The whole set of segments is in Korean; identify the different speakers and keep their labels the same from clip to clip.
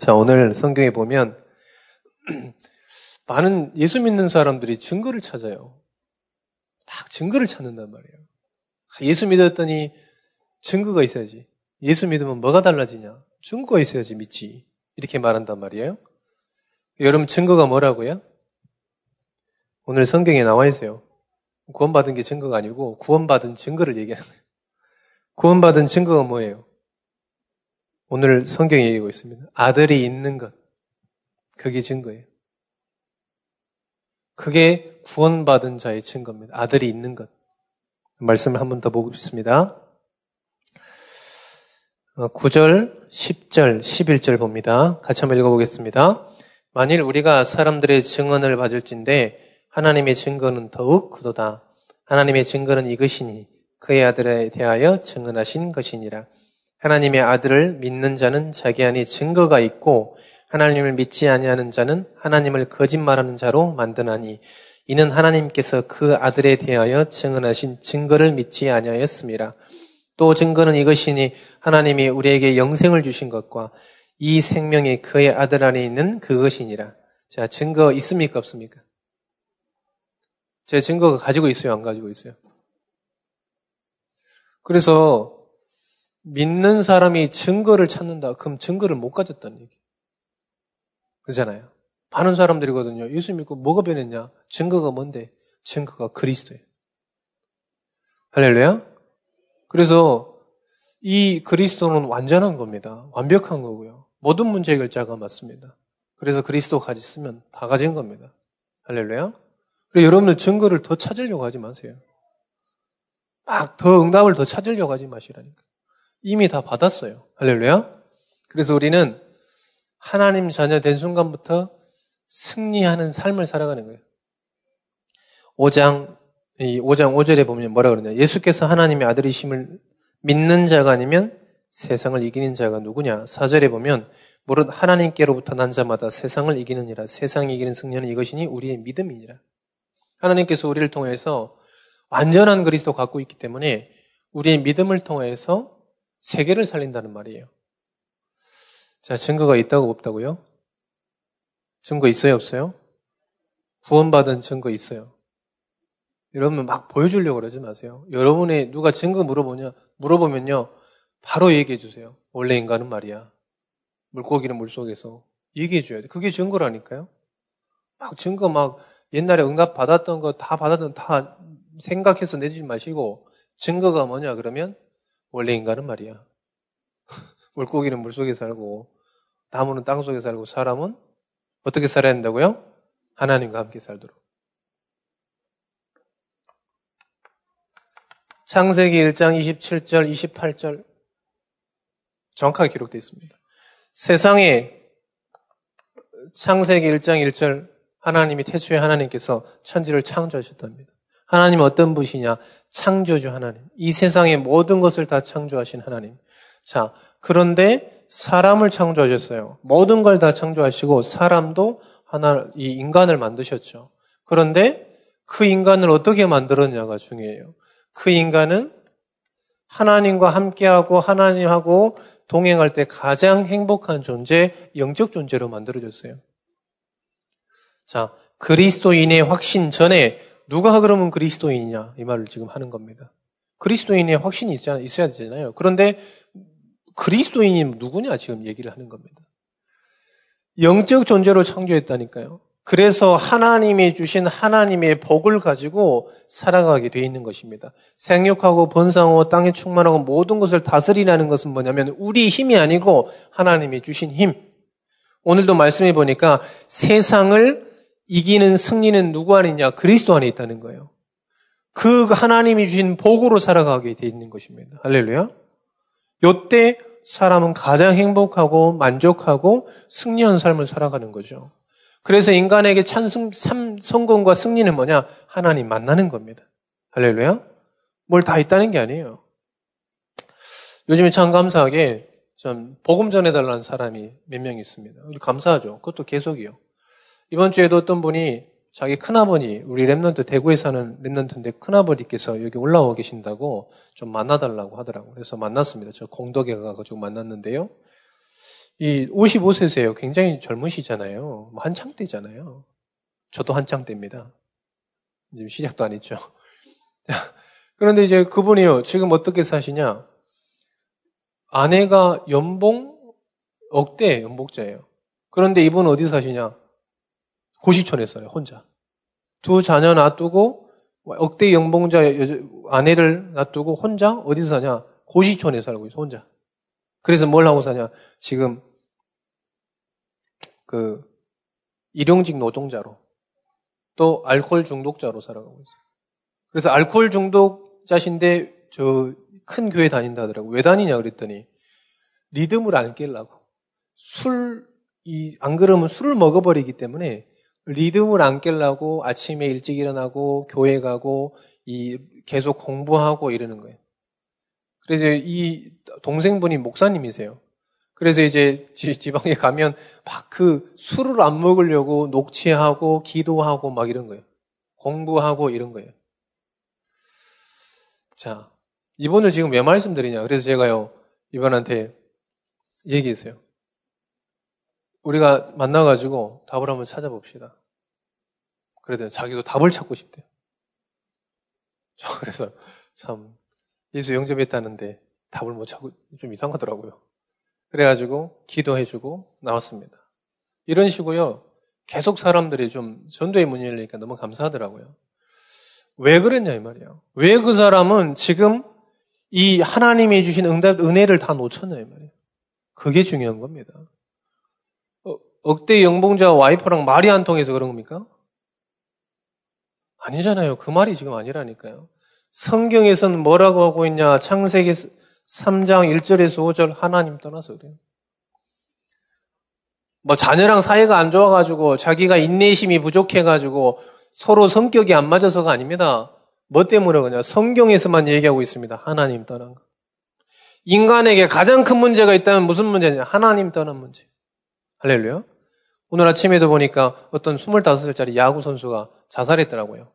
Speaker 1: 자, 오늘 성경에 보면 많은 예수 믿는 사람들이 증거를 찾아요. 막 증거를 찾는단 말이에요. 예수 믿었더니 증거가 있어야지. 예수 믿으면 뭐가 달라지냐? 증거가 있어야지 믿지. 이렇게 말한단 말이에요. 여러분 증거가 뭐라고요? 오늘 성경에 나와 있어요. 구원받은 게 증거가 아니고 구원받은 증거를 얘기하는 거예요. 구원받은 증거가 뭐예요? 오늘 성경에 얘기하고 있습니다. 아들이 있는 것. 그게 증거예요. 그게 구원받은 자의 증거입니다. 아들이 있는 것. 말씀을 한 번 더 보겠습니다. 9절, 10절, 11절 봅니다. 같이 한번 읽어보겠습니다. 만일 우리가 사람들의 증언을 받을진데 하나님의 증거는 더욱 그도다. 하나님의 증거는 이것이니 그의 아들에 대하여 증언하신 것이니라. 하나님의 아들을 믿는 자는 자기 안에 증거가 있고 하나님을 믿지 아니하는 자는 하나님을 거짓말하는 자로 만드나니 이는 하나님께서 그 아들에 대하여 증언하신 증거를 믿지 아니하였습니다. 또 증거는 이것이니 하나님이 우리에게 영생을 주신 것과 이 생명이 그의 아들 안에 있는 그것이니라. 자, 증거 있습니까? 없습니까? 제 증거가 가지고 있어요? 안 가지고 있어요? 그래서 믿는 사람이 증거를 찾는다. 그럼 증거를 못 가졌다는 얘기. 그렇잖아요. 많은 사람들이거든요. 예수 믿고 뭐가 변했냐? 증거가 뭔데? 증거가 그리스도예요. 할렐루야? 그래서 이 그리스도는 완전한 겁니다. 완벽한 거고요. 모든 문제 해결자가 맞습니다. 그래서 그리스도 가졌으면 다 가진 겁니다. 할렐루야? 그래서 여러분들 증거를 더 찾으려고 하지 마세요. 막 더 응답을 더 찾으려고 하지 마시라니까. 이미 다 받았어요. 할렐루야. 그래서 우리는 하나님 자녀 된 순간부터 승리하는 삶을 살아가는 거예요. 5장, 이 5장 5절에 보면 뭐라 그러냐. 예수께서 하나님의 아들이심을 믿는 자가 아니면 세상을 이기는 자가 누구냐. 4절에 보면 무릇 하나님께로부터 난 자마다 세상을 이기느니라. 세상이 이기는 승리는 이것이니 우리의 믿음이니라. 하나님께서 우리를 통해서 완전한 그리스도 갖고 있기 때문에 우리의 믿음을 통해서 세계를 살린다는 말이에요. 자, 증거가 있다고 없다고요? 증거 있어요, 없어요? 구원받은 증거 있어요. 여러분 막 보여주려고 그러지 마세요. 여러분의 누가 증거 물어보냐? 물어보면요. 바로 얘기해 주세요. 원래 인간은 말이야. 물고기는 물속에서 얘기해 줘야 돼. 그게 증거라니까요. 막 증거 막 옛날에 응답 받았던 거 다 받았던 다 생각해서 내지 마시고 증거가 뭐냐 그러면 원래 인간은 말이야. 물고기는 물속에 살고 나무는 땅속에 살고 사람은 어떻게 살아야 한다고요? 하나님과 함께 살도록. 창세기 1장 27절, 28절 정확하게 기록되어 있습니다. 세상에 창세기 1장 1절 하나님이 태초에 하나님께서 천지를 창조하셨답니다. 하나님은 어떤 분이냐? 창조주 하나님. 이 세상의 모든 것을 다 창조하신 하나님. 자, 그런데 사람을 창조하셨어요. 모든 걸 다 창조하시고 사람도 하나 이 인간을 만드셨죠. 그런데 그 인간을 어떻게 만들었냐가 중요해요. 그 인간은 하나님과 함께하고 하나님하고 동행할 때 가장 행복한 존재, 영적 존재로 만들어졌어요. 자, 그리스도인의 확신 전에 누가 그러면 그리스도인이냐 이 말을 지금 하는 겁니다. 그리스도인의 확신이 있어야 되잖아요. 그런데 그리스도인이 누구냐 지금 얘기를 하는 겁니다. 영적 존재로 창조했다니까요. 그래서 하나님이 주신 하나님의 복을 가지고 살아가게 돼 있는 것입니다. 생육하고 번성하고 땅에 충만하고 모든 것을 다스리라는 것은 뭐냐면 우리 힘이 아니고 하나님이 주신 힘. 오늘도 말씀해 보니까 세상을 이기는 승리는 누구 안에 있냐? 그리스도 안에 있다는 거예요. 그 하나님이 주신 복으로 살아가게 돼 있는 것입니다. 할렐루야. 요때 사람은 가장 행복하고 만족하고 승리한 삶을 살아가는 거죠. 그래서 인간에게 찬승, 성공과 승리는 뭐냐? 하나님 만나는 겁니다. 할렐루야. 뭘 다 있다는 게 아니에요. 요즘에 참 감사하게 좀 복음 전해달라는 사람이 몇 명 있습니다. 감사하죠. 그것도 계속이요. 이번 주에도 어떤 분이 자기 큰아버지, 우리 랩런트 대구에 사는 랩런트인데 큰아버지께서 여기 올라와 계신다고 좀 만나달라고 하더라고요. 그래서 만났습니다. 저 공덕에 가가지고 만났는데요. 이 55세세요. 굉장히 젊으시잖아요. 뭐 한창 때잖아요. 저도 한창 때입니다. 지금 시작도 안 했죠. 자, 그런데 이제 그분이요. 지금 어떻게 사시냐? 아내가 연봉 억대 연봉자예요. 그런데 이분 어디 사시냐? 고시촌에 서요, 혼자. 두 자녀 놔두고 억대 연봉자 아내를 놔두고 혼자 어디서 사냐? 고시촌에 살고 있어, 혼자. 그래서 뭘 하고 사냐? 지금 그 일용직 노동자로 또 알코올 중독자로 살아가고 있어요. 그래서 알코올 중독자신데 저 큰 교회 다닌다 하더라고. 왜 다니냐 그랬더니 리듬을 안 깨려고. 술, 이, 안 그러면 술을 먹어버리기 때문에 리듬을 안 깨려고 아침에 일찍 일어나고 교회 가고 이 계속 공부하고 이러는 거예요. 그래서 이 동생분이 목사님이세요. 그래서 이제 지방에 가면 막 그 술을 안 먹으려고 녹취하고 기도하고 막 이런 거예요. 공부하고 이런 거예요. 자, 이분을 지금 왜 말씀드리냐. 그래서 제가요, 이분한테 얘기했어요. 우리가 만나가지고 답을 한번 찾아봅시다. 그래도 자기도 답을 찾고 싶대요. 자, 그래서 참, 예수 영접했다는데 답을 못 찾고 좀 이상하더라고요. 그래가지고 기도해주고 나왔습니다. 이런 식으로요. 계속 사람들이 좀 전도의 문이 열리니까 너무 감사하더라고요. 왜 그랬냐 이 말이에요. 왜 그 사람은 지금 이 하나님이 주신 응답 은혜를 다 놓쳤냐 이 말이에요. 그게 중요한 겁니다. 어, 억대 영봉자 와이프랑 말이 안 통해서 그런 겁니까? 아니잖아요. 그 말이 지금 아니라니까요. 성경에서는 뭐라고 하고 있냐? 창세기 3장 1절에서 5절 하나님 떠나서 그래요. 뭐 자녀랑 사이가 안 좋아가지고 자기가 인내심이 부족해가지고 서로 성격이 안 맞아서가 아닙니다. 뭐 때문에 그냐? 성경에서만 얘기하고 있습니다. 하나님 떠난 거. 인간에게 가장 큰 문제가 있다면 무슨 문제냐? 하나님 떠난 문제. 할렐루야. 오늘 아침에도 보니까 어떤 25살짜리 야구 선수가 자살했더라고요.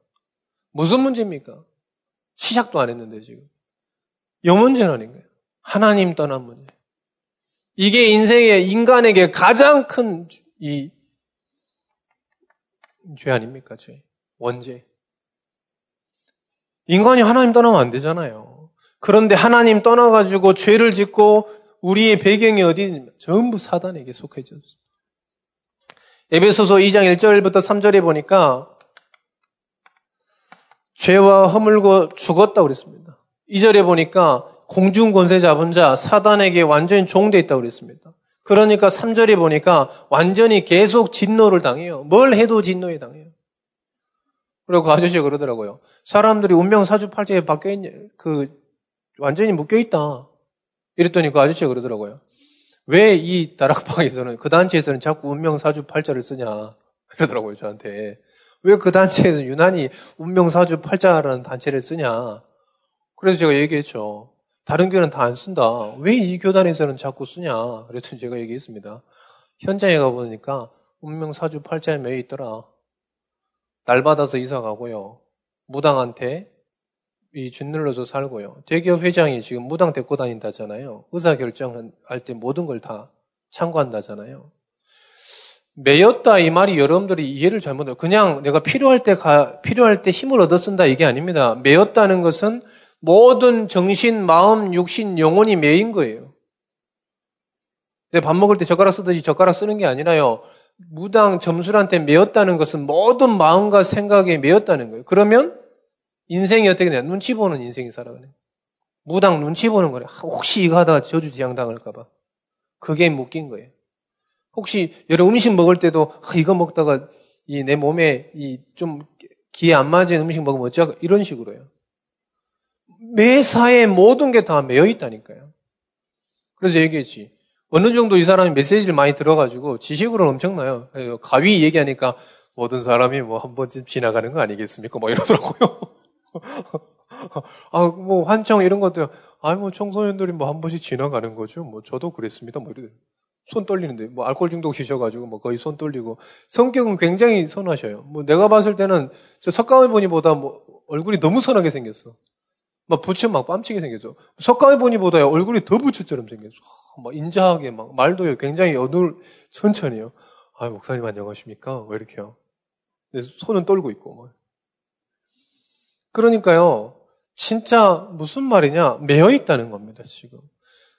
Speaker 1: 무슨 문제입니까? 시작도 안 했는데 지금. 요 문제는 아닌 거예요. 하나님 떠난 문제. 이게 인생의 인간에게 가장 큰 이 죄 아닙니까? 죄. 원죄. 인간이 하나님 떠나면 안 되잖아요. 그런데 하나님 떠나가지고 죄를 짓고 우리의 배경이 어디 전부 사단에게 속해졌습니다. 에베소서 2장 1절부터 3절에 보니까 죄와 허물고 죽었다 그랬습니다. 2절에 보니까 공중 권세 잡은 자 사단에게 완전히 종돼 있다고 그랬습니다. 그러니까 3절에 보니까 완전히 계속 진노를 당해요. 뭘 해도 진노에 당해요. 그리고 그 아저씨가 그러더라고요. 사람들이 운명 사주팔자에 바뀌어 있냐, 그, 완전히 묶여 있다. 이랬더니 그 아저씨가 그러더라고요. 왜 이 다락방에서는, 그 단체에서는 자꾸 운명 사주 팔자를 쓰냐. 이러더라고요, 저한테. 왜 그 단체에서 유난히 운명 사주 팔자라는 단체를 쓰냐. 그래서 제가 얘기했죠. 다른 교회는 다 안 쓴다. 왜 이 교단에서는 자꾸 쓰냐. 그랬더니 제가 얘기했습니다. 현장에 가보니까 운명 사주 팔자에 매여 있더라. 날 받아서 이사 가고요. 무당한테 이 준눌러서 살고요. 대기업 회장이 지금 무당 데리고 다닌다잖아요. 의사 결정할 때 모든 걸 다 참고한다잖아요. 매였다 이 말이 여러분들이 이해를 잘못해요. 그냥 내가 필요할 때 가, 필요할 때 힘을 얻어 쓴다 이게 아닙니다. 매였다는 것은 모든 정신, 마음, 육신, 영혼이 매인 거예요. 내밥 먹을 때 젓가락 쓰듯이 젓가락 쓰는 게 아니라요. 무당 점술한테 매었다는 것은 모든 마음과 생각에 매었다는 거예요. 그러면 인생이 어떻게 되냐? 눈치 보는 인생이 살아가네. 무당 눈치 보는 거래. 혹시 이거 하다가 저주지양 당할까봐. 그게 묶인 거예요. 혹시 여러 음식 먹을 때도 아, 이거 먹다가 이 내 몸에 이 좀 기에 안 맞은 음식 먹으면 어쩌 이런 식으로요. 매사에 모든 게 다 매여 있다니까요. 그래서 얘기했지. 어느 정도 이 사람이 메시지를 많이 들어가지고 지식으로는 엄청나요. 가위 얘기하니까 모든 사람이 뭐 한 번쯤 지나가는 거 아니겠습니까? 뭐 이러더라고요. 아, 뭐 환청 이런 것도 아, 뭐 청소년들이 뭐 한 번씩 지나가는 거죠. 뭐 저도 그랬습니다. 뭐 이래. 손 떨리는데 뭐 알코올 중독이셔가지고 뭐 거의 손 떨리고 성격은 굉장히 선하셔요. 뭐 내가 봤을 때는 저 석가모니 보니보다 뭐 얼굴이 너무 선하게 생겼어. 막 부처 막 뺨치게 생겼어. 석가모니 보다 얼굴이 더 부처처럼 생겼어. 막 인자하게 막 말도 굉장히 여둘 천천히요. 아 목사님 안녕하십니까? 왜 이렇게요? 손은 떨고 있고. 그러니까요, 진짜 무슨 말이냐? 매여 있다는 겁니다, 지금.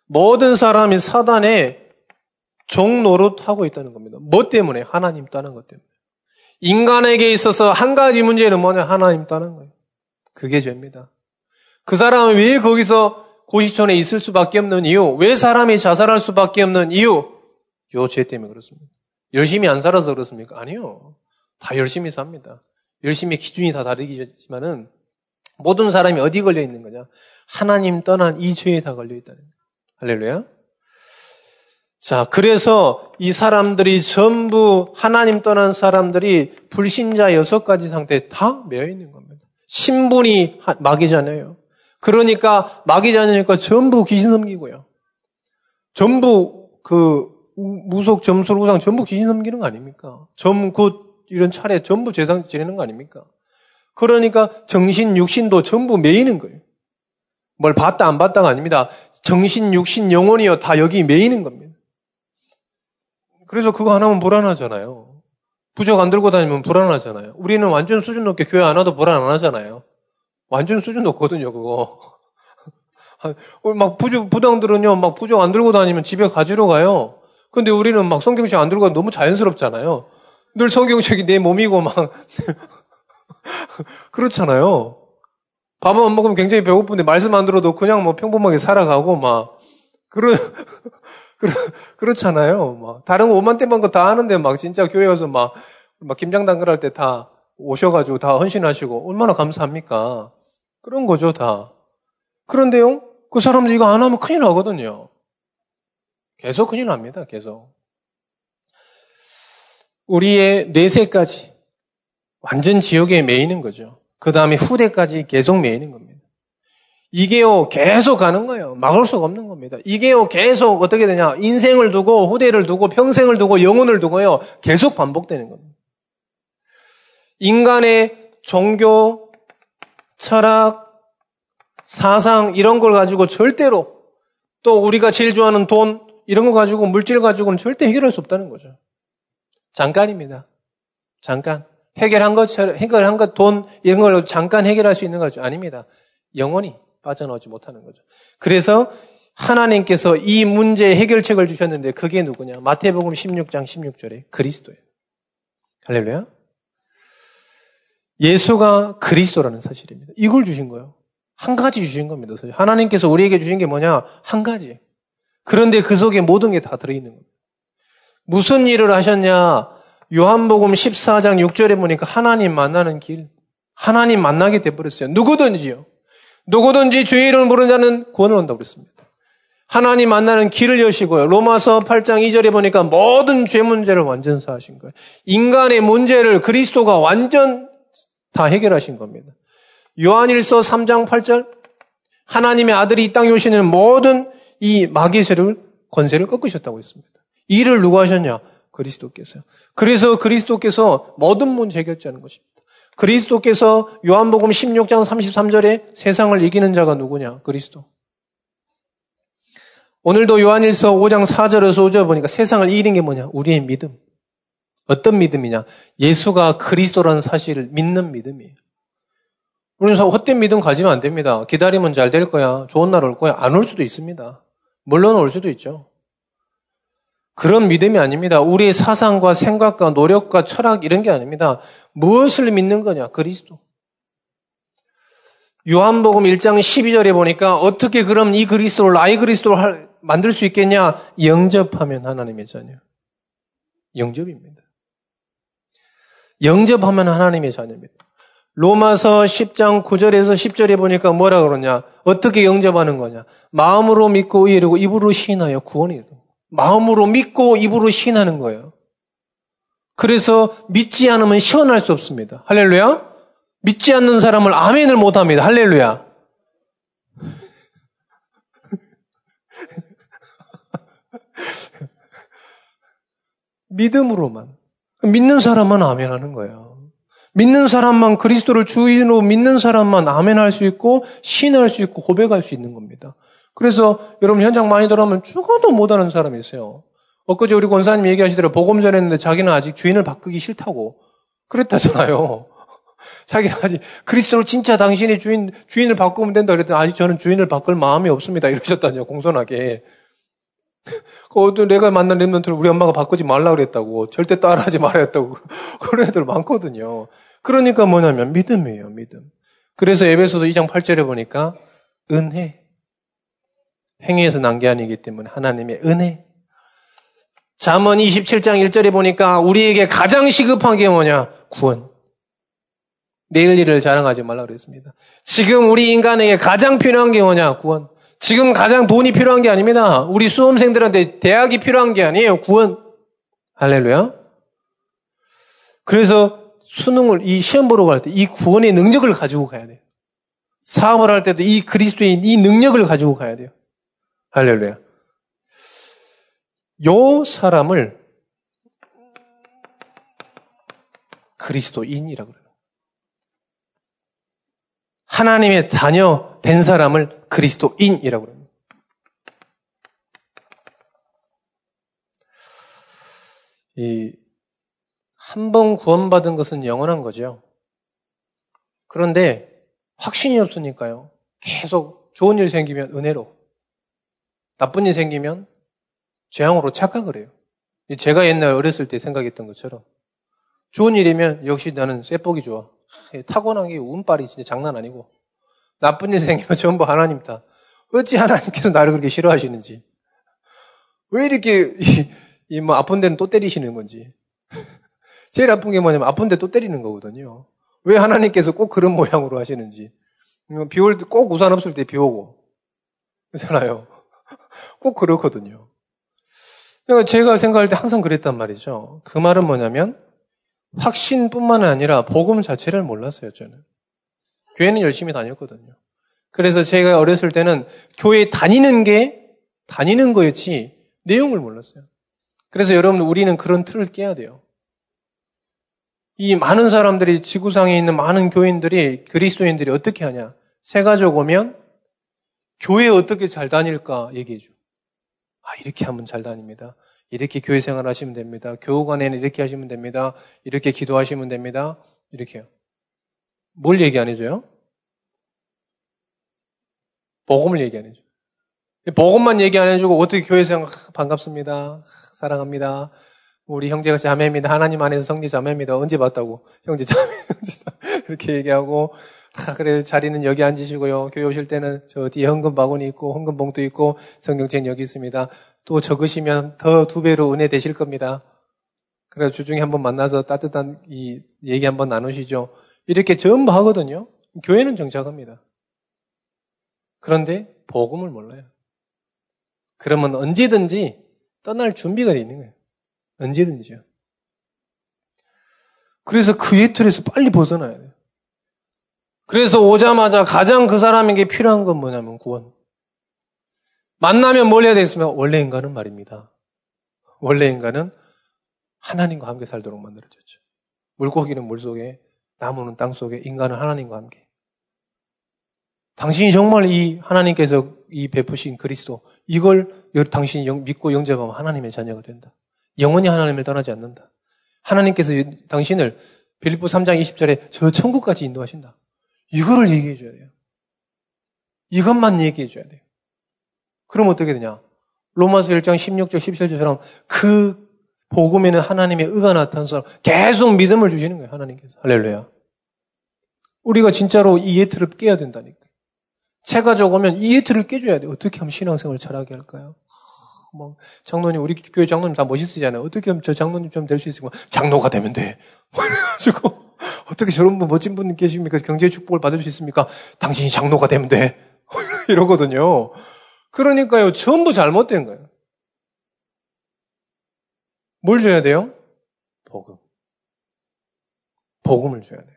Speaker 1: 모든 사람이 사단의 종노릇 하고 있다는 겁니다. 뭐 때문에? 하나님 따는 것 때문에. 인간에게 있어서 한 가지 문제는 뭐냐? 하나님 따는 거예요. 그게 죄입니다. 그 사람은 왜 거기서 고시촌에 있을 수밖에 없는 이유? 왜 사람이 자살할 수밖에 없는 이유? 요 죄 때문에 그렇습니다. 열심히 안 살아서 그렇습니까? 아니요. 다 열심히 삽니다. 열심히 기준이 다 다르지만은 모든 사람이 어디 걸려 있는 거냐? 하나님 떠난 이 죄에 다 걸려 있다는 거예요. 할렐루야. 자, 그래서 이 사람들이 전부 하나님 떠난 사람들이 불신자 여섯 가지 상태에 다 매여 있는 겁니다. 신분이 마귀잖아요. 그러니까 마귀자녀니까 전부 귀신 섬기고요. 전부 그 무속 점술 우상 전부 귀신 섬기는 거 아닙니까? 점굿 이런 차례 전부 재상 지내는 거 아닙니까? 그러니까 정신 육신도 전부 매이는 거예요. 뭘 봤다 안 봤다가 아닙니다. 정신 육신 영혼이요 다 여기 매이는 겁니다. 그래서 그거 하나면 불안하잖아요. 부적 안 들고 다니면 불안하잖아요. 우리는 완전 수준 높게 교회 안 와도 불안 안 하잖아요. 완전 수준 높거든요, 그거. 막 부적, 부당들은요, 막 부적 안 들고 다니면 집에 가지러 가요. 근데 우리는 막 성경책 안 들고 가면 너무 자연스럽잖아요. 늘 성경책이 내 몸이고 막. 그렇잖아요. 밥은 안 먹으면 굉장히 배고픈데 말씀 안 들어도 그냥 뭐 평범하게 살아가고 막. 그러, 그렇, 그렇잖아요. 막. 다른 거 오만 대만 거 다 하는데 막 진짜 교회 와서 막, 막 김장 담글할 때 다 오셔가지고 다 헌신하시고 얼마나 감사합니까? 그런 거죠, 다. 그런데요, 그 사람들 이거 안 하면 큰일 나거든요. 계속 큰일 납니다, 계속. 우리의 내세까지 완전 지옥에 매이는 거죠. 그 다음에 후대까지 계속 매이는 겁니다. 이게요, 계속 가는 거예요. 막을 수가 없는 겁니다. 이게요, 계속 어떻게 되냐. 인생을 두고, 후대를 두고, 평생을 두고, 영혼을 두고요, 계속 반복되는 겁니다. 인간의 종교, 철학, 사상 이런 걸 가지고 절대로 또 우리가 제일 좋아하는 돈 이런 거 가지고 물질 가지고는 절대 해결할 수 없다는 거죠. 잠깐입니다. 잠깐. 해결한 것처럼 해결한 것 돈 이런 걸로 잠깐 해결할 수 있는 거죠. 아닙니다. 영원히 빠져나오지 못하는 거죠. 그래서 하나님께서 이 문제의 해결책을 주셨는데 그게 누구냐? 마태복음 16장 16절에 그리스도예요. 할렐루야. 예수가 그리스도라는 사실입니다. 이걸 주신 거예요. 한 가지 주신 겁니다. 하나님께서 우리에게 주신 게 뭐냐? 한 가지. 그런데 그 속에 모든 게 다 들어있는 겁니다. 무슨 일을 하셨냐? 요한복음 14장 6절에 보니까 하나님 만나는 길. 하나님 만나게 돼버렸어요. 누구든지요. 누구든지 주의 이름을 부르는 자는 구원을 얻는다고 그랬습니다. 하나님 만나는 길을 여시고요. 로마서 8장 2절에 보니까 모든 죄 문제를 완전 사하신 거예요. 인간의 문제를 그리스도가 완전 다 해결하신 겁니다. 요한일서 3장 8절 하나님의 아들이 이 땅에 오시는 모든 이 마귀세를 권세를 꺾으셨다고 했습니다. 이를 누가 하셨냐? 그리스도께서요. 그래서 그리스도께서 모든 문제 해결자는 것입니다. 그리스도께서 요한복음 16장 33절에 세상을 이기는 자가 누구냐? 그리스도. 오늘도 요한일서 5장 4절에서 5절 보니까 세상을 이기는 게 뭐냐? 우리의 믿음. 어떤 믿음이냐? 예수가 그리스도라는 사실을 믿는 믿음이에요. 우리는 헛된 믿음 가지면 안 됩니다. 기다리면 잘 될 거야. 좋은 날 올 거야. 안 올 수도 있습니다. 물론 올 수도 있죠. 그런 믿음이 아닙니다. 우리의 사상과 생각과 노력과 철학 이런 게 아닙니다. 무엇을 믿는 거냐? 그리스도. 요한복음 1장 12절에 보니까 어떻게 그럼 이 그리스도를 나의 그리스도를 만들 수 있겠냐? 영접하면 하나님의 자녀. 영접입니다. 영접하면 하나님의 자녀입니다. 로마서 10장 9절에서 10절에 보니까 뭐라 그러냐? 어떻게 영접하는 거냐? 마음으로 믿고 의뢰고 입으로 시인하여 구원이 되 마음으로 믿고 입으로 시인하는 거예요. 그래서 믿지 않으면 시원할 수 없습니다. 할렐루야? 믿지 않는 사람을 아멘을 못 합니다. 할렐루야. 믿음으로만. 믿는 사람만 아멘 하는 거예요. 믿는 사람만 그리스도를 주인으로 믿는 사람만 아멘 할 수 있고 신할 수 있고 고백할 수 있는 겁니다. 그래서 여러분 현장 많이 들어오면 죽어도 못하는 사람이 있어요. 엊그제 우리 권사님 얘기하시더라고요. 복음 전했는데 자기는 아직 주인을 바꾸기 싫다고. 그랬다잖아요. 자기는 아직 그리스도를 진짜 당신이 주인, 주인을 바꾸면 된다 그랬더니 아직 저는 주인을 바꿀 마음이 없습니다. 이러셨다뇨, 공손하게. 그 내가 만난 랩런트를 우리 엄마가 바꾸지 말라 그랬다고. 절대 따라하지 말아야 했다고. 그런 애들 많거든요. 그러니까 뭐냐면 믿음이에요, 믿음. 그래서 에베소서 2장 8절에 보니까 은혜. 행위에서 난 게 아니기 때문에 하나님의 은혜. 잠언 27장 1절에 보니까 우리에게 가장 시급한 게 뭐냐? 구원. 내일 일을 자랑하지 말라 그랬습니다. 지금 우리 인간에게 가장 필요한 게 뭐냐? 구원. 지금 가장 돈이 필요한 게 아닙니다. 우리 수험생들한테 대학이 필요한 게 아니에요. 구원. 할렐루야. 그래서 수능을 이 시험 보러 갈 때 이 구원의 능력을 가지고 가야 돼요. 사업을 할 때도 이 그리스도의 이 능력을 가지고 가야 돼요. 할렐루야. 요 사람을 그리스도인이라고 그래요. 하나님의 자녀 된 사람을 그리스도인이라고 합니다. 이한 번 구원받은 것은 영원한 거죠. 그런데 확신이 없으니까요. 계속 좋은 일 생기면 은혜로, 나쁜 일 생기면 재앙으로 착각을 해요. 제가 옛날 어렸을 때 생각했던 것처럼 좋은 일이면 역시 나는 쇠복이 좋아. 타고난 게 운빨이 진짜 장난 아니고 나쁜 일 생기면 전부 하나님 다. 어찌 하나님께서 나를 그렇게 싫어하시는지. 왜 이렇게, 이, 이, 뭐, 아픈 데는 또 때리시는 건지. 제일 아픈 게 뭐냐면, 아픈 데 또 때리는 거거든요. 왜 하나님께서 꼭 그런 모양으로 하시는지. 비 올 때 꼭 우산 없을 때 비 오고. 그렇잖아요. 꼭 그렇거든요. 그러니까 제가 생각할 때 항상 그랬단 말이죠. 그 말은 뭐냐면, 확신뿐만 아니라 복음 자체를 몰랐어요, 저는. 교회는 열심히 다녔거든요. 그래서 제가 어렸을 때는 교회 다니는 게 다니는 거였지 내용을 몰랐어요. 그래서 여러분 우리는 그런 틀을 깨야 돼요. 이 많은 사람들이 지구상에 있는 많은 교인들이 그리스도인들이 어떻게 하냐? 새 가족 오면 교회 어떻게 잘 다닐까 얘기해 줘. 아 이렇게 하면 잘 다닙니다. 이렇게 교회 생활 하시면 됩니다. 교우간에는 이렇게 하시면 됩니다. 이렇게 기도하시면 됩니다. 이렇게요. 뭘 얘기 안 해줘요? 복음을 얘기 안 해줘요. 복음만 얘기 안 해주고 어떻게 교회에서 반갑습니다. 사랑합니다. 우리 형제가 자매입니다. 하나님 안에서 성리 자매입니다. 언제 봤다고. 형제 자매, 형제 자매. 이렇게 얘기하고, 다 그래, 자리는 여기 앉으시고요. 교회 오실 때는 저 뒤에 헌금 바구니 있고, 헌금 봉투 있고, 성경책 여기 있습니다. 또 적으시면 더 두 배로 은혜 되실 겁니다. 그래서 주중에 한번 만나서 따뜻한 이 얘기 한번 나누시죠. 이렇게 전부 하거든요. 교회는 정착합니다. 그런데 복음을 몰라요. 그러면 언제든지 떠날 준비가 되어 있는 거예요. 언제든지요. 그래서 그 예틀에서 빨리 벗어나야 돼요. 그래서 오자마자 가장 그 사람에게 필요한 건 뭐냐면 구원. 만나면 뭘 해야 되겠으면 원래 인간은 말입니다. 원래 인간은 하나님과 함께 살도록 만들어졌죠. 물고기는 물 속에, 나무는 땅 속에, 인간은 하나님과 함께. 당신이 정말 이 하나님께서 이 베푸신 그리스도, 이걸 당신이 믿고 영접하면 하나님의 자녀가 된다. 영원히 하나님을 떠나지 않는다. 하나님께서 당신을 빌립보 3장 20절에 저 천국까지 인도하신다. 이거를 얘기해 줘야 돼요. 이것만 얘기해 줘야 돼요. 그럼 어떻게 되냐? 로마서 1장 16절 17절처럼 그 복음에는 하나님의 의가 나타나서 계속 믿음을 주시는 거예요. 하나님께서. 할렐루야. 우리가 진짜로 이 예틀을 깨야 된다니까. 채가 적으면 이 예틀을 깨줘야 돼. 어떻게 하면 신앙생활을 잘하게 할까요? 뭐 장로님 우리 교회 장로님 다 멋있으잖아요. 어떻게 하면 저 장로님 좀될수 있을까? 장로가 되면 돼. 그래가지고 어떻게 저런 분 멋진 분 계십니까? 경제 축복을 받을 수 있습니까? 당신이 장로가 되면 돼. 이러거든요. 그러니까요, 전부 잘못된 거예요. 뭘 줘야 돼요? 복음. 복음을 줘야 돼요.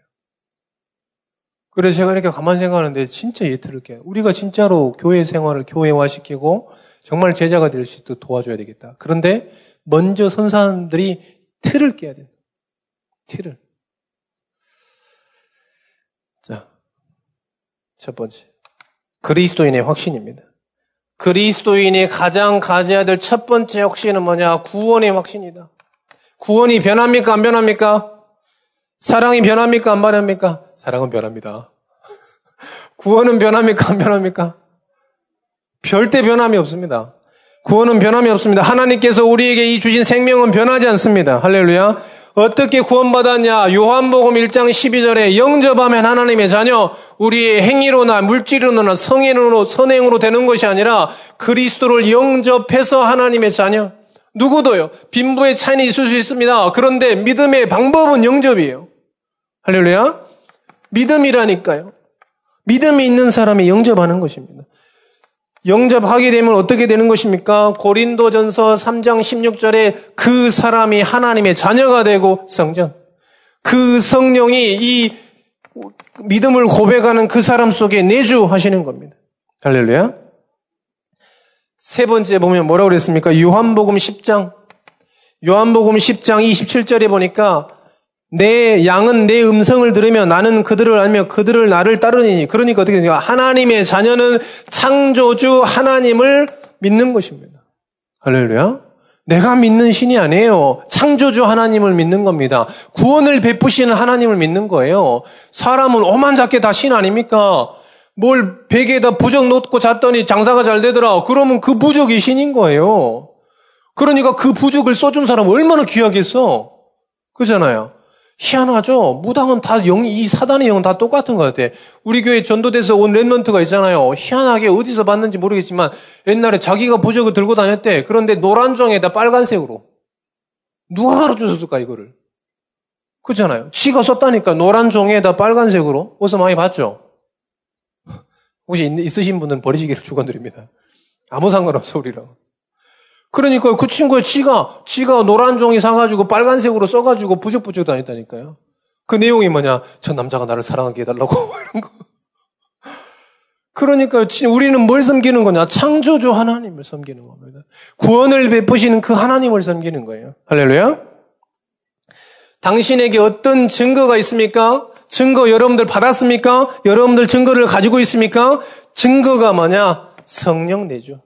Speaker 1: 그래서 제가 이렇게 가만 생각하는데 진짜 깨요. 우리가 진짜로 교회 생활을 교회화시키고 정말 제자가 될 수 있도록 도와줘야 되겠다. 그런데 먼저 선 사람들이 틀을 깨야 돼요. 틀을. 자, 첫 번째. 그리스도인의 확신입니다. 그리스도인이 가장 가져야 될 첫 번째 확신은 뭐냐? 구원의 확신이다. 구원이 변합니까? 안 변합니까? 사랑이 변합니까? 안 변합니까? 사랑은 변합니다. 구원은 변합니까? 안 변합니까? 별대 변함이 없습니다. 구원은 변함이 없습니다. 하나님께서 우리에게 이 주신 생명은 변하지 않습니다. 할렐루야. 어떻게 구원받았냐? 요한복음 1장 12절에 영접하면 하나님의 자녀, 우리의 행위로나 물질로나 성인으로, 선행으로 되는 것이 아니라 그리스도를 영접해서 하나님의 자녀. 누구도요. 빈부의 차이는 있을 수 있습니다. 그런데 믿음의 방법은 영접이에요. 할렐루야. 믿음이라니까요. 믿음이 있는 사람이 영접하는 것입니다. 영접하게 되면 어떻게 되는 것입니까? 고린도전서 3장 16절에 그 사람이 하나님의 자녀가 되고 성전. 그 성령이 이 믿음을 고백하는 그 사람 속에 내주하시는 겁니다. 할렐루야. 세 번째 보면 뭐라고 그랬습니까? 요한복음 10장. 요한복음 10장 27절에 보니까 내 양은 내 음성을 들으며 나는 그들을 알며 그들을 나를 따르니 그러니까 어떻게 되냐 하나님의 자녀는 창조주 하나님을 믿는 것입니다. 할렐루야. 내가 믿는 신이 아니에요. 창조주 하나님을 믿는 겁니다. 구원을 베푸시는 하나님을 믿는 거예요. 사람은 오만 작게 다 신 아닙니까? 뭘 베개에다 부적 놓고 잤더니 장사가 잘 되더라. 그러면 그 부적이 신인 거예요. 그러니까 그 부적을 써준 사람은 얼마나 귀하겠어? 그잖아요. 희한하죠? 무당은 다 영, 이 사단의 영은 다 똑같은 것 같아. 우리 교회 전도돼서 온 랩런트가 있잖아요. 희한하게 어디서 봤는지 모르겠지만 옛날에 자기가 부적을 들고 다녔대. 그런데 노란 종에다 빨간색으로. 누가 가르쳐 줬을까, 이거를? 그렇잖아요. 지가 썼다니까 노란 종에다 빨간색으로. 어디서 많이 봤죠? 혹시 있 으신 분은 버리시기를 축원드립니다. 아무 상관없어, 우리랑. 그러니까 그 친구의 지가, 지가 노란 종이 사가지고 빨간색으로 써가지고 부적부적 다녔다니까요. 그 내용이 뭐냐? 저 남자가 나를 사랑하게 해달라고, 이런 거. 그러니까 우리는 뭘 섬기는 거냐? 창조주 하나님을 섬기는 겁니다. 구원을 베푸시는 그 하나님을 섬기는 거예요. 할렐루야? 당신에게 어떤 증거가 있습니까? 증거 여러분들 받았습니까? 여러분들 증거를 가지고 있습니까? 증거가 뭐냐? 성령 내주.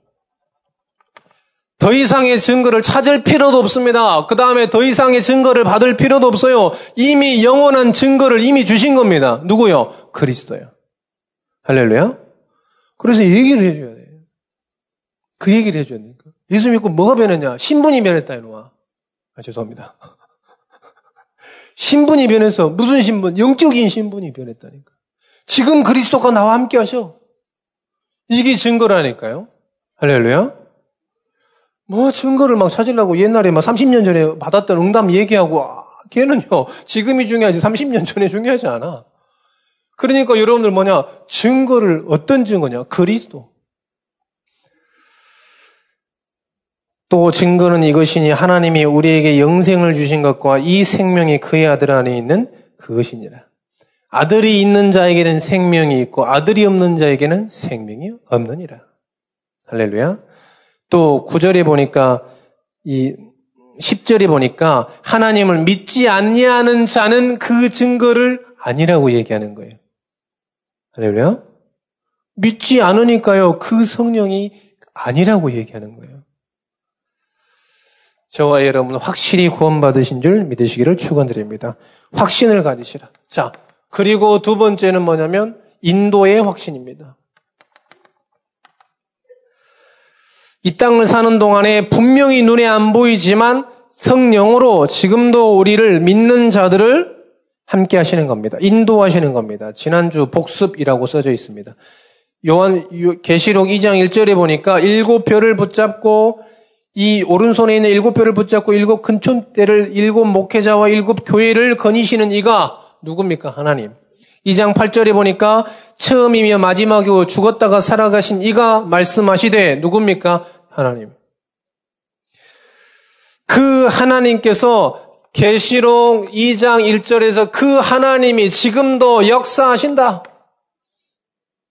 Speaker 1: 더 이상의 증거를 찾을 필요도 없습니다. 그 다음에 더 이상의 증거를 받을 필요도 없어요. 이미 영원한 증거를 이미 주신 겁니다. 누구요? 그리스도요. 할렐루야. 그래서 얘기를 해줘야 돼요. 그 얘기를 해줘야 되니까. 예수 믿고 뭐가 변했냐? 신분이 변했다, 이놈아. 아, 죄송합니다. 신분이 변해서 무슨 신분? 영적인 신분이 변했다니까. 지금 그리스도가 나와 함께 하셔. 이게 증거라니까요. 할렐루야. 뭐 증거를 막 찾으려고 옛날에 막 30년 전에 받았던 응답 얘기하고 아, 걔는요 지금이 중요하지 30년 전에 중요하지 않아. 그러니까 여러분들 뭐냐 증거를 어떤 증거냐 그리스도. 또 증거는 이것이니 하나님이 우리에게 영생을 주신 것과 이 생명이 그의 아들 안에 있는 그것이니라. 아들이 있는 자에게는 생명이 있고 아들이 없는 자에게는 생명이 없느니라. 할렐루야. 또 9절에 보니까 이 10절에 보니까 하나님을 믿지 않냐는 자는 그 증거를 아니라고 얘기하는 거예요. 할렐루야. 믿지 않으니까요. 그 성령이 아니라고 얘기하는 거예요. 저와 여러분 확실히 구원받으신 줄 믿으시기를 축원드립니다. 확신을 가지시라. 자, 그리고 두 번째는 뭐냐면 인도의 확신입니다. 이 땅을 사는 동안에 분명히 눈에 안 보이지만 성령으로 지금도 우리를 믿는 자들을 함께 하시는 겁니다. 인도하시는 겁니다. 지난주 복습이라고 써져 있습니다. 요한 계시록 2장 1절에 보니까 일곱 별을 붙잡고 이 오른손에 있는 일곱 별을 붙잡고 일곱 큰 촌대를 일곱 목회자와 일곱 교회를 거니시는 이가 누굽니까? 하나님. 2장 8절에 보니까 처음이며 마지막이고 죽었다가 살아가신 이가 말씀하시되 누굽니까? 하나님. 그 하나님께서 계시록 2장 1절에서 그 하나님이 지금도 역사하신다.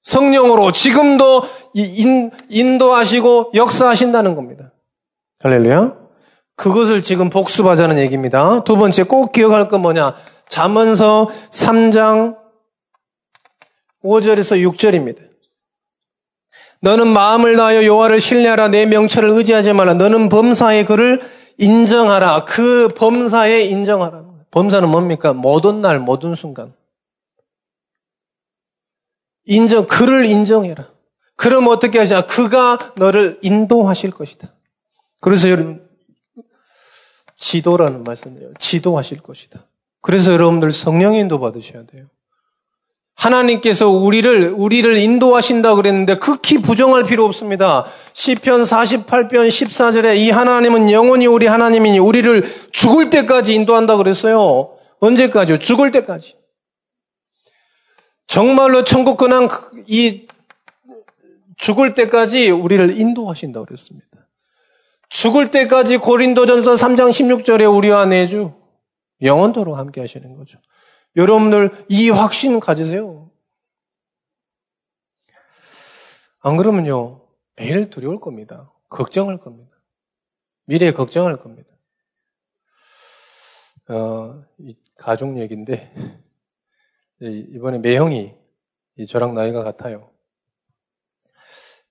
Speaker 1: 성령으로 지금도 인, 인도하시고 역사하신다는 겁니다. 할렐루야. 그것을 지금 복습하자는 얘기입니다. 두 번째 꼭 기억할 건 뭐냐? 잠언서 3장 5절에서 6절입니다. 너는 마음을 다하여 여호와를 신뢰하라. 내 명철을 의지하지 말라. 너는 범사의 그를 인정하라. 그 범사에 인정하라. 범사는 뭡니까? 모든 날, 모든 순간. 인정, 그를 인정해라. 그럼 어떻게 하시냐? 그가 너를 인도하실 것이다. 그래서 여러분, 지도라는 말씀이에요. 지도하실 것이다. 그래서 여러분들 성령 인도 받으셔야 돼요. 하나님께서 우리를 우리를 인도하신다 그랬는데 극히 부정할 필요 없습니다. 시편 48편 14절에 이 하나님은 영원히 우리 하나님이니 우리를 죽을 때까지 인도한다 그랬어요. 언제까지요? 죽을 때까지. 정말로 천국 근황 이 죽을 때까지 우리를 인도하신다 그랬습니다. 죽을 때까지 고린도전서 3장 16절에 우리와 내주 영원토록 함께 하시는 거죠. 여러분들 이 확신 가지세요. 안 그러면요, 매일 두려울 겁니다. 걱정할 겁니다. 미래에 걱정할 겁니다. 어, 이 가족 얘기인데, 이번에 매형이 저랑 나이가 같아요.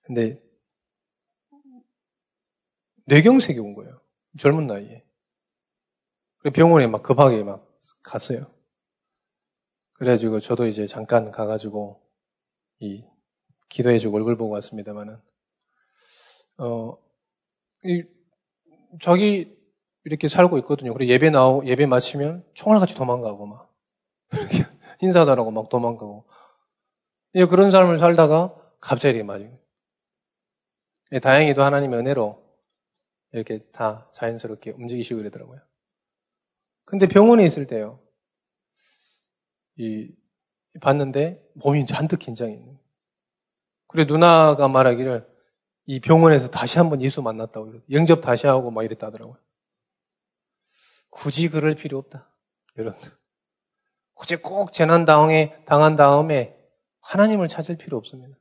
Speaker 1: 근데, 뇌경색이 온 거예요. 젊은 나이에. 병원에 막 급하게 막 갔어요. 그래가지고 저도 이제 잠깐 가가지고 이 기도해주고 얼굴 보고 왔습니다만은 어, 이 자기 이렇게 살고 있거든요. 그리고 예배 나오 예배 마치면 총알 같이 도망가고 막 인사하다라고 막 도망가고 예, 그런 삶을 살다가 갑자기 맞은 예, 다행히도 하나님의 은혜로 이렇게 다 자연스럽게 움직이시고 그러더라고요. 근데 병원에 있을 때요. 이, 봤는데 몸이 잔뜩 긴장해 있는 그래 누나가 말하기를 이 병원에서 다시 한번 예수 만났다고 영접 다시 하고 막 이랬다더라고요. 굳이 그럴 필요 없다. 여러분. 굳이 꼭 재난 당해, 당한 다음에 하나님을 찾을 필요 없습니다.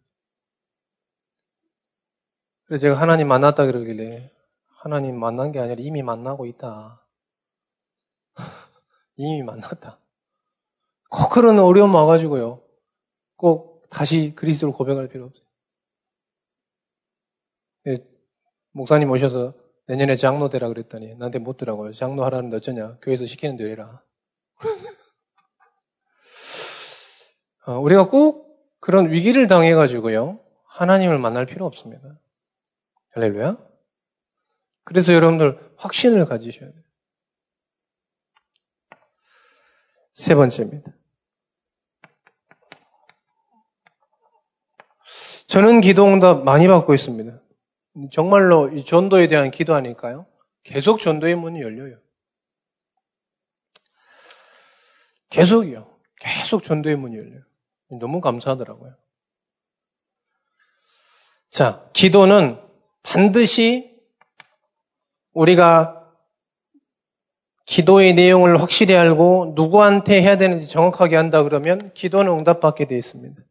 Speaker 1: 그래서 제가 하나님 만났다 그러길래 하나님 만난 게 아니라 이미 만나고 있다. 이미 만났다. 꼭 그런 어려움 와가지고요. 꼭 다시 그리스도를 고백할 필요 없어요. 네, 목사님 오셔서 내년에 장로 되라 그랬더니 나한테 묻더라고요. 장로 하라는데 어쩌냐? 교회에서 시키는 대로 해라. 어, 우리가 꼭 그런 위기를 당해가지고요. 하나님을 만날 필요 없습니다. 할렐루야. 그래서 여러분들 확신을 가지셔야 돼요. 세 번째입니다. 저는 기도응답 많이 받고 있습니다. 정말로 이 전도에 대한 기도하니까요. 계속 전도의 문이 열려요. 계속이요. 계속 전도의 문이 열려요. 너무 감사하더라고요. 자, 기도는 반드시 우리가 기도의 내용을 확실히 알고 누구한테 해야 되는지 정확하게 한다 그러면 기도는 응답받게 되어 있습니다.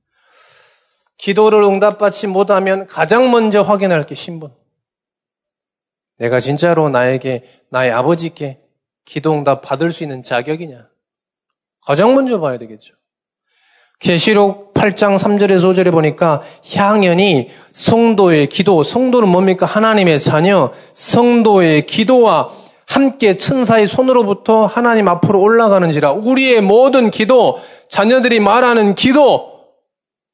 Speaker 1: 기도를 응답받지 못하면 가장 먼저 확인할 게 신분. 내가 진짜로 나에게, 나의 아버지께 기도 응답 받을 수 있는 자격이냐. 가장 먼저 봐야 되겠죠. 계시록 8장 3절에서 5절에 보니까 향연이 성도의 기도, 성도는 뭡니까? 하나님의 자녀, 성도의 기도와 함께 천사의 손으로부터 하나님 앞으로 올라가는지라 우리의 모든 기도, 자녀들이 말하는 기도,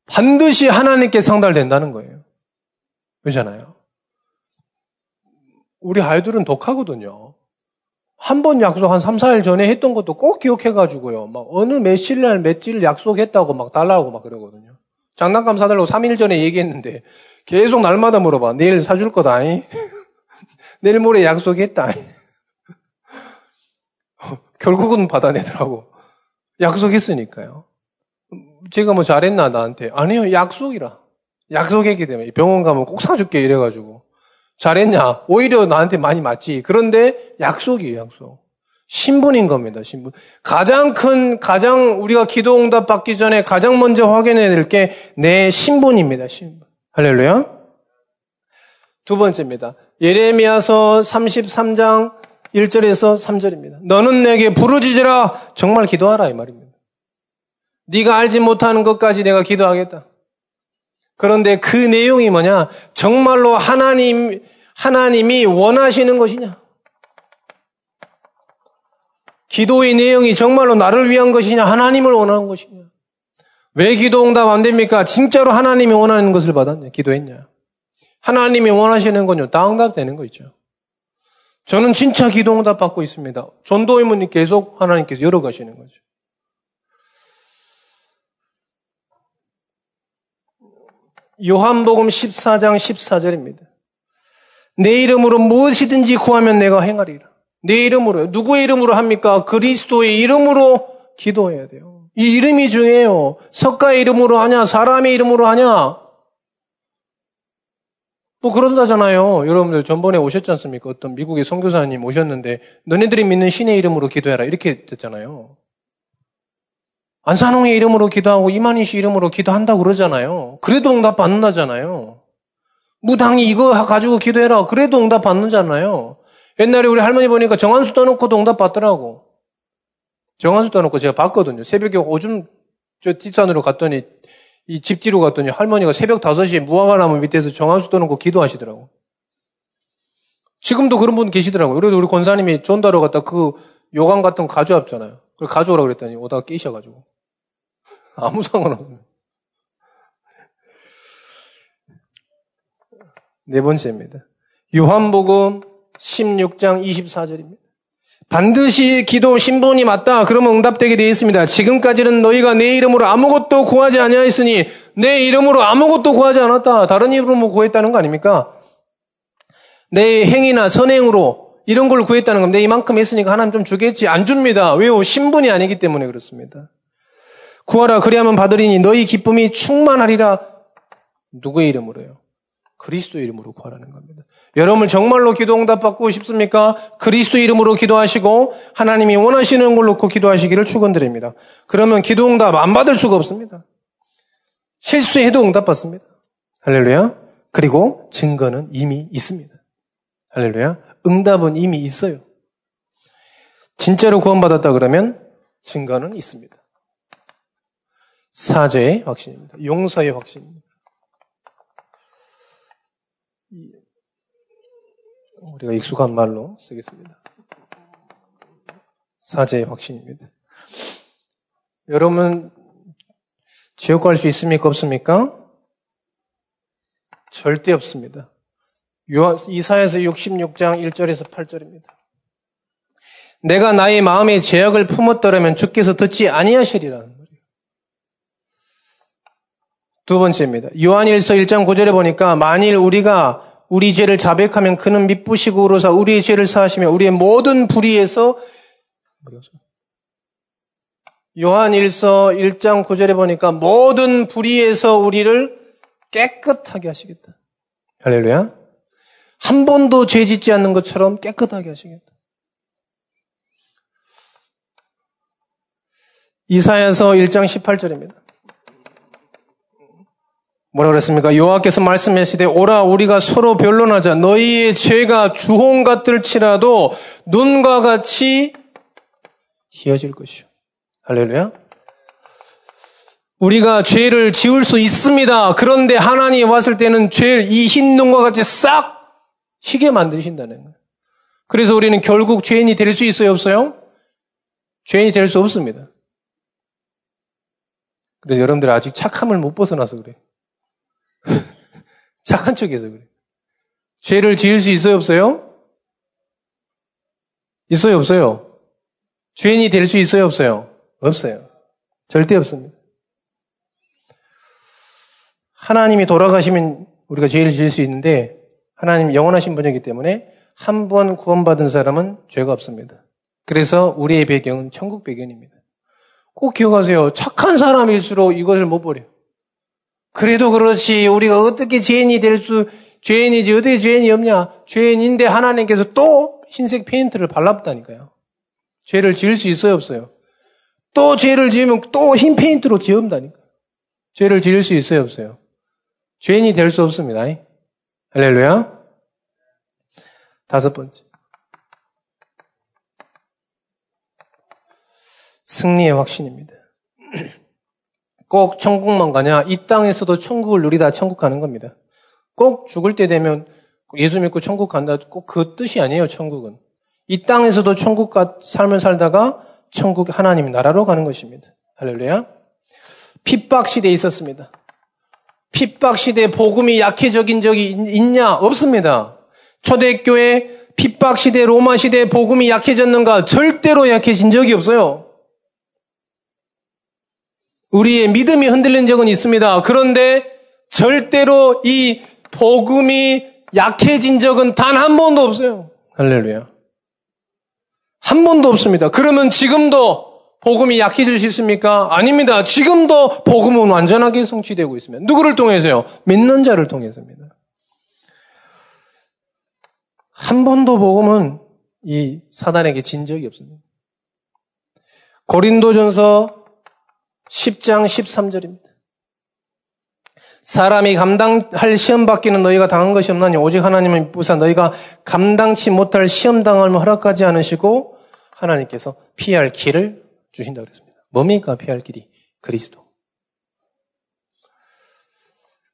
Speaker 1: 반드시 하나님께 상달된다는 거예요. 그렇잖아요. 우리 아이들은 독하거든요. 한 번 약속 한 3, 4일 전에 했던 것도 꼭 기억해가지고요. 막 어느 며칠 날 며칠 약속했다고 막 달라고 막 그러거든요. 장난감 사달라고 3일 전에 얘기했는데 계속 날마다 물어봐. 내일 사줄 거다. 내일 모레 약속했다. 결국은 받아내더라고. 약속했으니까요. 제가 뭐 잘했나 나한테? 아니요 약속이라. 약속했기 때문에. 병원 가면 꼭 사줄게 이래가지고. 잘했냐? 오히려 나한테 많이 맞지. 그런데 약속이에요 약속. 신분인 겁니다 신분. 가장 큰 가장 우리가 기도 응답 받기 전에 가장 먼저 확인해야 될 게 내 신분입니다 신분. 할렐루야? 두 번째입니다. 예레미야서 33장 1절에서 3절입니다. 너는 내게 부르짖으라. 정말 기도하라 이 말입니다 네가 알지 못하는 것까지 내가 기도하겠다. 그런데 그 내용이 뭐냐? 정말로 하나님, 하나님이 원하시는 것이냐? 기도의 내용이 정말로 나를 위한 것이냐? 하나님을 원하는 것이냐? 왜 기도 응답 안 됩니까? 진짜로 하나님이 원하는 것을 받았냐? 기도했냐? 하나님이 원하시는 건요, 다 응답되는 거 있죠. 저는 진짜 기도 응답 받고 있습니다. 전도 의문이 계속 하나님께서 열어가시는 거죠. 요한복음 14장 14절입니다. 내 이름으로 무엇이든지 구하면 내가 행하리라. 내 이름으로 누구의 이름으로 합니까? 그리스도의 이름으로 기도해야 돼요. 이 이름이 중요해요. 석가의 이름으로 하냐, 사람의 이름으로 하냐. 뭐 그런다잖아요. 여러분들 전번에 오셨지 않습니까? 어떤 미국의 선교사님 오셨는데 너네들이 믿는 신의 이름으로 기도해라 이렇게 됐잖아요. 안산홍의 이름으로 기도하고 이만희 씨 이름으로 기도한다고 그러잖아요. 그래도 응답 받는다잖아요. 무당이 이거 가지고 기도해라. 그래도 응답 받는잖아요. 옛날에 우리 할머니 보니까 정한수 떠놓고도 응답 받더라고. 정한수 떠놓고 제가 봤거든요. 새벽에 오줌 저 뒷산으로 갔더니 이 집 뒤로 갔더니 할머니가 새벽 5시에 무화과나무 밑에서 정한수 떠놓고 기도하시더라고. 지금도 그런 분 계시더라고요. 그래도 우리 권사님이 전다로 갔다 그 요강 같은 거 가져왔잖아요. 그걸 가져오라 그랬더니 오다가 끼셔가지고. 아무 상관없네. 네 번째입니다. 요한복음 16장 24절입니다. 반드시 기도 신분이 맞다. 그러면 응답되게 되어 있습니다. 지금까지는 너희가 내 이름으로 아무것도 구하지 아니하였으니 내 이름으로 아무것도 구하지 않았다. 다른 이름으로 뭐 구했다는 거 아닙니까? 내 행위나 선행으로 이런 걸 구했다는 건데 이만큼 했으니까 하나님 좀 주겠지. 안 줍니다. 왜요? 신분이 아니기 때문에 그렇습니다. 구하라 그리하면 받으리니 너희 기쁨이 충만하리라. 누구의 이름으로요? 그리스도 이름으로 구하라는 겁니다. 여러분 정말로 기도 응답 받고 싶습니까? 그리스도 이름으로 기도하시고 하나님이 원하시는 걸 놓고 기도하시기를 축원드립니다. 그러면 기도 응답 안 받을 수가 없습니다. 실수해도 응답 받습니다. 할렐루야. 그리고 증거는 이미 있습니다. 할렐루야. 응답은 이미 있어요. 진짜로 구원받았다 그러면 증거는 있습니다. 사죄의 확신입니다. 용서의 확신입니다. 우리가 익숙한 말로 쓰겠습니다. 사죄의 확신입니다. 여러분, 지옥 갈 수 있습니까? 없습니까? 절대 없습니다. 이사에서 66장 1절에서 8절입니다. 내가 나의 마음에 죄악을 품었더라면 주께서 듣지 아니하시리라는 말이에요. 두 번째입니다. 요한일서 1장 9절에 보니까 만일 우리가 우리 죄를 자백하면 그는 미쁘시고 우로사 우리의 죄를 사하시며 우리의 모든 불의에서 요한일서 1장 9절에 보니까 모든 불의에서 우리를 깨끗하게 하시겠다. 할렐루야. 한 번도 죄 짓지 않는 것처럼 깨끗하게 하시겠다. 이사야서 1장 18절입니다. 뭐라 그랬습니까? 여호와께서 말씀하시되 오라 우리가 서로 변론하자 너희의 죄가 주홍 같을지라도 눈과 같이 희어질 것이요. 할렐루야. 우리가 죄를 지을 수 있습니다. 그런데 하나님 왔을 때는 죄, 이 흰 눈과 같이 싹 희게 만드신다는 거예요. 그래서 우리는 결국 죄인이 될 수 있어요, 없어요? 죄인이 될 수 없습니다. 그래서 여러분들 아직 착함을 못 벗어나서 그래. 착한 척해서 그래. 죄를 지을 수 있어요, 없어요? 있어요, 없어요? 죄인이 될 수 있어요, 없어요? 없어요. 절대 없습니다. 하나님이 돌아가시면 우리가 죄를 지을 수 있는데 하나님 영원하신 분이기 때문에 한 번 구원받은 사람은 죄가 없습니다. 그래서 우리의 배경은 천국 배경입니다. 꼭 기억하세요. 착한 사람일수록 이것을 못 버려요. 그래도 그렇지 우리가 어떻게 죄인이 될 수, 죄인이지 어떻게 죄인이 없냐? 죄인인데 하나님께서 또 흰색 페인트를 발랐다니까요. 죄를 지을 수 있어요 없어요? 또 죄를 지으면 또 흰 페인트로 지운다니까. 죄를 지을 수 있어요 없어요? 죄인이 될 수 없습니다. 할렐루야. 다섯 번째. 승리의 확신입니다. 꼭 천국만 가냐? 이 땅에서도 천국을 누리다 천국 가는 겁니다. 꼭 죽을 때 되면 예수 믿고 천국 간다. 꼭 그 뜻이 아니에요, 천국은. 이 땅에서도 천국 삶을 살다가 천국 하나님 나라로 가는 것입니다. 할렐루야. 핍박 시대에 있었습니다. 핍박 시대에 복음이 약해적인 적이 있냐? 없습니다. 초대교회 핍박 시대, 로마 시대 복음이 약해졌는가? 절대로 약해진 적이 없어요. 우리의 믿음이 흔들린 적은 있습니다. 그런데 절대로 이 복음이 약해진 적은 단 한 번도 없어요. 할렐루야. 한 번도 없습니다. 그러면 지금도 복음이 약해질 수 있습니까? 아닙니다. 지금도 복음은 완전하게 성취되고 있습니다. 누구를 통해서요? 믿는 자를 통해서입니다. 한 번도 복음은 이 사단에게 진 적이 없습니다. 고린도전서 10장 13절입니다. 사람이 감당할 시험 받기는 너희가 당한 것이 없나니 오직 하나님은 부사 너희가 감당치 못할 시험 당함을 허락하지 않으시고 하나님께서 피할 길을 주신다 그랬습니다. 뭡니까 피할 길이? 그리스도.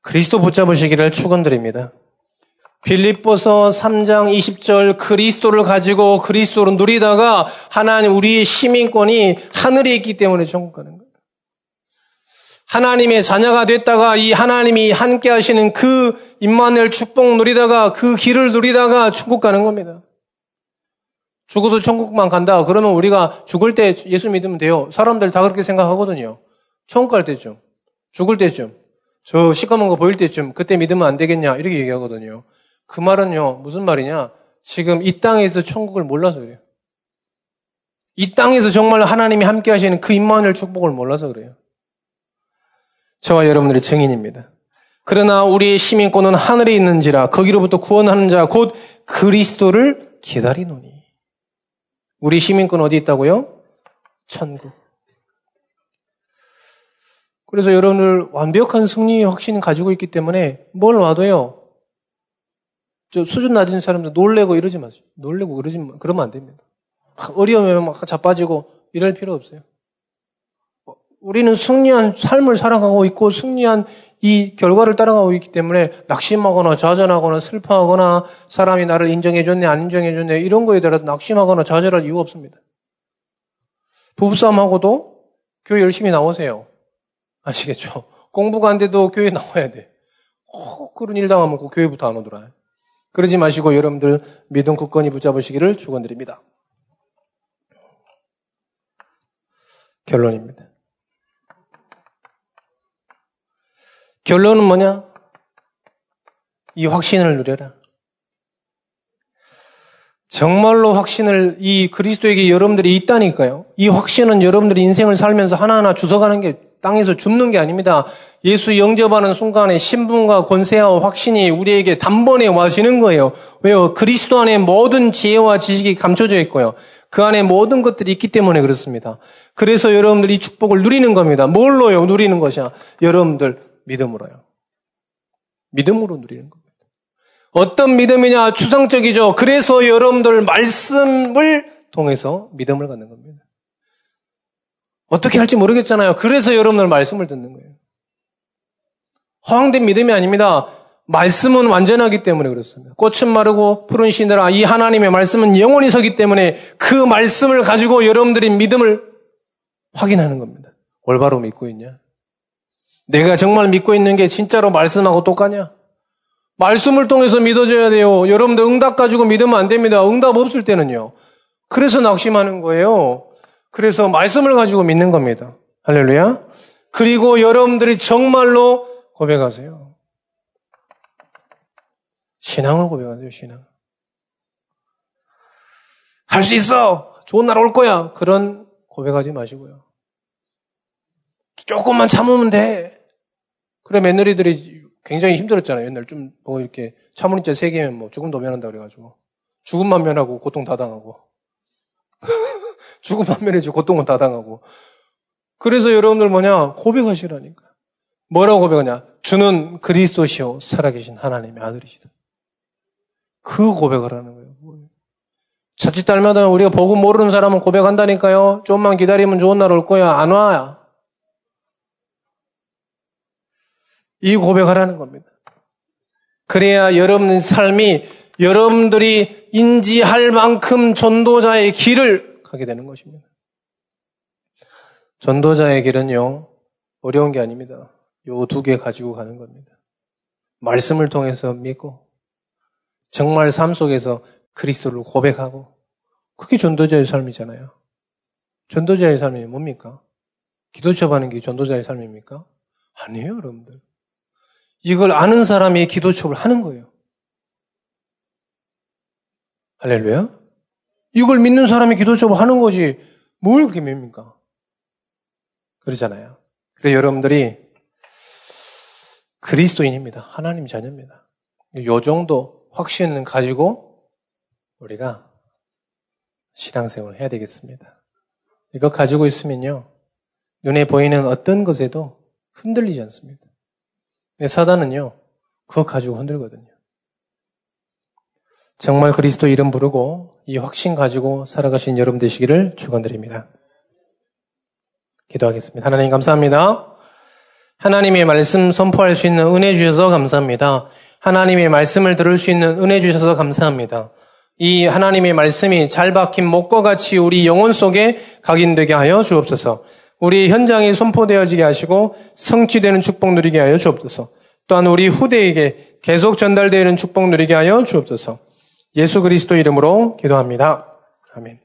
Speaker 1: 그리스도 붙잡으시기를 축원드립니다. 빌립보서 3장 20절 그리스도를 가지고 그리스도를 누리다가 하나님 우리의 시민권이 하늘에 있기 때문에 천국 가는 거예요. 하나님의 자녀가 됐다가 이 하나님이 함께 하시는 그 임마누엘 축복 누리다가 그 길을 누리다가 천국 가는 겁니다. 죽어서 천국만 간다. 그러면 우리가 죽을 때 예수 믿으면 돼요. 사람들 다 그렇게 생각하거든요. 천국 갈 때쯤, 죽을 때쯤, 저 시커먼 거 보일 때쯤 그때 믿으면 안 되겠냐 이렇게 얘기하거든요. 그 말은요 무슨 말이냐? 지금 이 땅에서 천국을 몰라서 그래요. 이 땅에서 정말 하나님이 함께 하시는 그 임마누엘 축복을 몰라서 그래요. 저와 여러분들의 증인입니다. 그러나 우리의 시민권은 하늘에 있는지라 거기로부터 구원하는 자 곧 그리스도를 기다리노니. 우리 시민권 어디 있다고요? 천국. 그래서 여러분들 완벽한 승리의 확신을 가지고 있기 때문에 뭘 와도요. 저 수준 낮은 사람들 놀래고 이러지 마세요. 놀래고 그러지 그러면 안 됩니다. 어려우면 막 자빠지고 이럴 필요 없어요. 우리는 승리한 삶을 살아가고 있고 승리한 이 결과를 따라가고 있기 때문에 낙심하거나 좌절하거나 슬퍼하거나 사람이 나를 인정해줬네 안 인정해줬네 이런 거에 대해서 낙심하거나 좌절할 이유 없습니다. 부부싸움하고도 교회 열심히 나오세요. 아시겠죠? 공부가 안 돼도 교회 나와야 돼. 어, 그런 일 당하면 그 교회부터 안 오더라. 그러지 마시고 여러분들 믿음 굳건히 붙잡으시기를 축원드립니다. 결론입니다. 결론은 뭐냐? 이 확신을 누려라. 정말로 확신을 이 그리스도에게 여러분들이 있다니까요. 이 확신은 여러분들이 인생을 살면서 하나하나 주워가는 게 땅에서 줍는 게 아닙니다. 예수 영접하는 순간에 신분과 권세와 확신이 우리에게 단번에 와시는 거예요. 왜요? 그리스도 안에 모든 지혜와 지식이 감춰져 있고요. 그 안에 모든 것들이 있기 때문에 그렇습니다. 그래서 여러분들 이 축복을 누리는 겁니다. 뭘로요? 누리는 것이야. 여러분들 믿음으로요. 믿음으로 누리는 겁니다. 어떤 믿음이냐? 추상적이죠. 그래서 여러분들 말씀을 통해서 믿음을 갖는 겁니다. 어떻게 할지 모르겠잖아요. 그래서 여러분들 말씀을 듣는 거예요. 허황된 믿음이 아닙니다. 말씀은 완전하기 때문에 그렇습니다. 꽃은 마르고 푸른 시들아 이 하나님의 말씀은 영원히 서기 때문에 그 말씀을 가지고 여러분들이 믿음을 확인하는 겁니다. 올바로 믿고 있냐? 내가 정말 믿고 있는 게 진짜로 말씀하고 똑같냐? 말씀을 통해서 믿어줘야 돼요. 여러분들 응답 가지고 믿으면 안 됩니다. 응답 없을 때는요. 그래서 낙심하는 거예요. 그래서 말씀을 가지고 믿는 겁니다. 할렐루야. 그리고 여러분들이 정말로 고백하세요. 신앙을 고백하세요, 신앙. 할 수 있어! 좋은 날 올 거야! 그런 고백하지 마시고요. 조금만 참으면 돼. 그래, 며느리들이 굉장히 힘들었잖아요. 옛날 좀, 뭐, 이렇게, 차문인자 세 개면 뭐, 죽음도 면한다 그래가지고. 죽음만 면하고 고통 다 당하고. 죽음만 면해지 고통은 다 당하고. 그래서 여러분들 뭐냐? 고백하시라니까. 뭐라고 고백하냐? 주는 그리스도시요. 살아계신 하나님의 아들이시다. 그 고백을 하는 거예요. 자칫 딸마다 우리가 복음 모르는 사람은 고백한다니까요. 좀만 기다리면 좋은 날 올 거야. 안 와야. 이 고백하라는 겁니다. 그래야 여러분 삶이 여러분들이 인지할 만큼 전도자의 길을 가게 되는 것입니다. 전도자의 길은요, 어려운 게 아닙니다. 요 두 개 가지고 가는 겁니다. 말씀을 통해서 믿고, 정말 삶 속에서 그리스도를 고백하고, 그게 전도자의 삶이잖아요. 전도자의 삶이 뭡니까? 기도 첩 하는 게 전도자의 삶입니까? 아니에요, 여러분들. 이걸 아는 사람이 기도첩을 하는 거예요. 할렐루야? 이걸 믿는 사람이 기도첩을 하는 거지 뭘 그렇게 믿습니까? 그러잖아요. 그래 여러분들이 그리스도인입니다. 하나님 자녀입니다. 요 정도 확신을 가지고 우리가 신앙생활을 해야 되겠습니다. 이거 가지고 있으면요. 눈에 보이는 어떤 것에도 흔들리지 않습니다. 사단은요, 그거 가지고 흔들거든요. 정말 그리스도 이름 부르고 이 확신 가지고 살아가신 여러분 되시기를 축원드립니다. 기도하겠습니다. 하나님 감사합니다. 하나님의 말씀 선포할 수 있는 은혜 주셔서 감사합니다. 하나님의 말씀을 들을 수 있는 은혜 주셔서 감사합니다. 이 하나님의 말씀이 잘 박힌 목과 같이 우리 영혼 속에 각인되게 하여 주옵소서. 우리 현장에 선포되어지게 하시고 성취되는 축복 누리게 하여 주옵소서. 또한 우리 후대에게 계속 전달되는 축복 누리게 하여 주옵소서. 예수 그리스도 이름으로 기도합니다. 아멘.